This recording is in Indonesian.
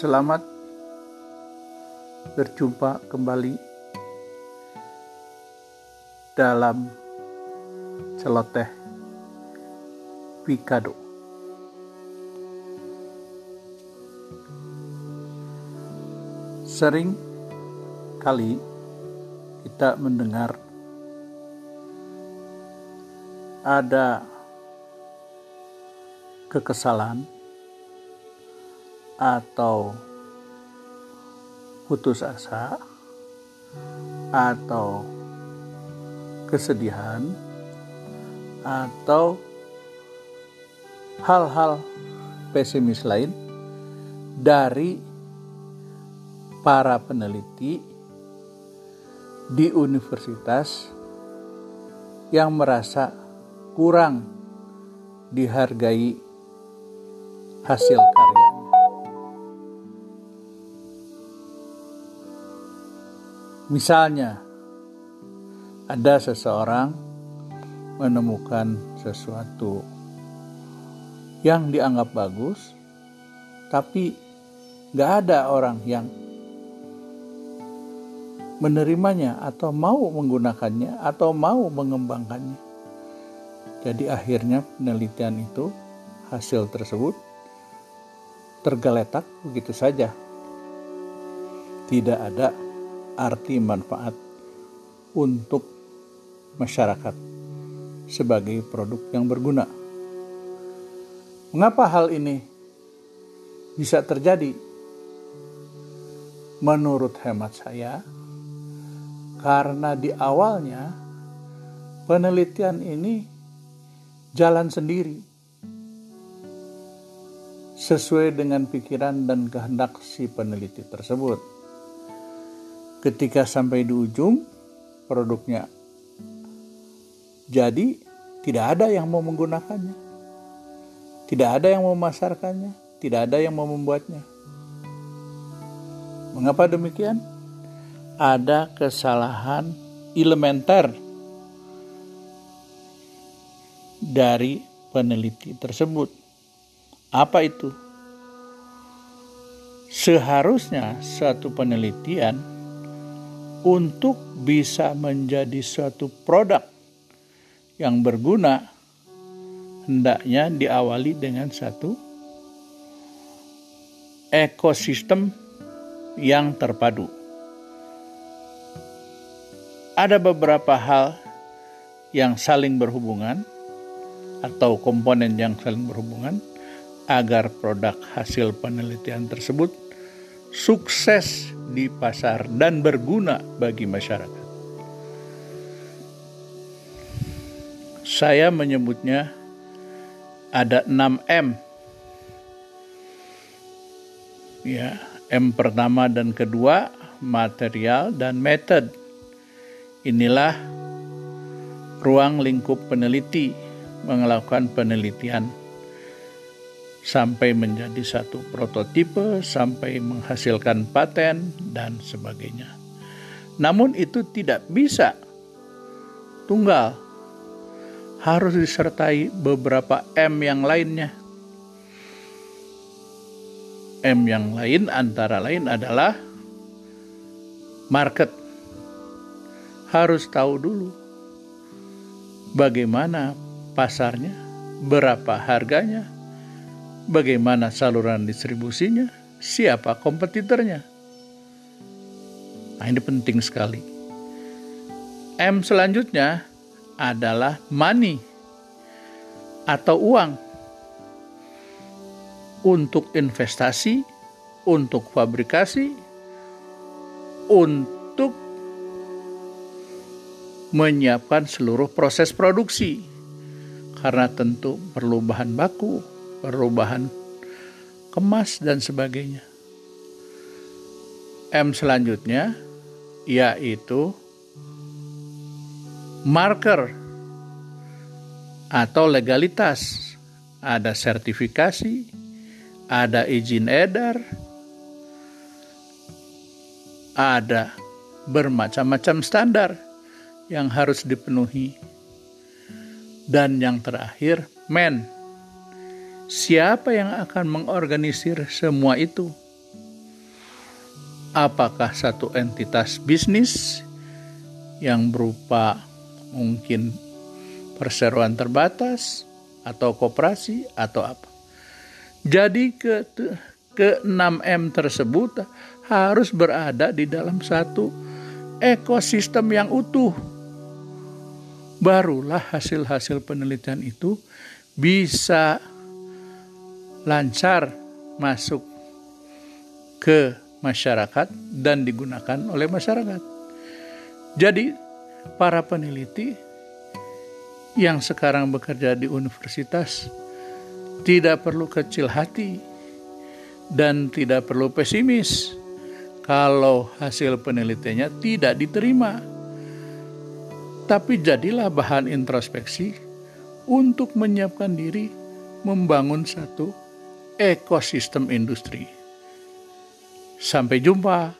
Selamat berjumpa kembali dalam celoteh Pikado. Sering kali kita mendengar ada kekesalan atau putus asa atau kesedihan atau hal-hal pesimis lain dari para peneliti di universitas yang merasa kurang dihargai hasil karyanya. Misalnya, ada seseorang menemukan sesuatu yang dianggap bagus, tapi gak ada orang yang menerimanya atau mau menggunakannya atau mau mengembangkannya. Jadi akhirnya penelitian itu, hasil tersebut tergeletak begitu saja. Tidak ada arti manfaat untuk masyarakat sebagai produk yang berguna. Mengapa hal ini bisa terjadi? Menurut hemat saya, karena di awalnya penelitian ini jalan sendiri sesuai dengan pikiran dan kehendak si peneliti tersebut ketika sampai di ujung produknya jadi tidak ada yang mau menggunakannya. Tidak ada yang mau memasarkannya. Tidak ada yang mau membuatnya. Mengapa demikian? Ada kesalahan elementer dari peneliti tersebut. Apa itu? Seharusnya suatu penelitian untuk bisa menjadi suatu produk yang berguna hendaknya diawali dengan satu ekosistem yang terpadu. Ada beberapa hal yang saling berhubungan atau komponen yang saling berhubungan agar produk hasil penelitian tersebut sukses di pasar dan berguna bagi masyarakat. Saya menyebutnya ada 6 M. Ya, M pertama dan kedua material dan method. Inilah ruang lingkup peneliti melakukan penelitian sampai menjadi satu prototipe, sampai menghasilkan paten, dan sebagainya. Namun, itu tidak bisa tunggal, harus disertai beberapa M yang lainnya. M yang lain antara lain adalah market. Harus tahu dulu bagaimana pasarnya, berapa harganya, bagaimana saluran distribusinya, siapa kompetitornya. Nah, ini penting sekali. M selanjutnya adalah money atau uang untuk investasi, untuk fabrikasi, untuk menyiapkan seluruh proses produksi. Karena tentu perlu bahan baku, perubahan kemas dan sebagainya. M selanjutnya yaitu marker atau legalitas. Ada sertifikasi, ada izin edar, ada bermacam-macam standar yang harus dipenuhi. Dan yang terakhir, men Siapa yang akan mengorganisir semua itu? apakah satu entitas bisnis yang berupa mungkin perseroan terbatas atau koperasi atau apa. Jadi ke ke 6M tersebut harus berada di dalam satu ekosistem yang utuh. Barulah hasil-hasil penelitian itu bisa lancar masuk ke masyarakat dan digunakan oleh masyarakat. Jadi, para peneliti yang sekarang bekerja di universitas tidak perlu kecil hati dan tidak perlu pesimis kalau hasil penelitiannya tidak diterima. Tapi jadilah bahan introspeksi untuk menyiapkan diri membangun satu ekosistem industri. Sampai jumpa.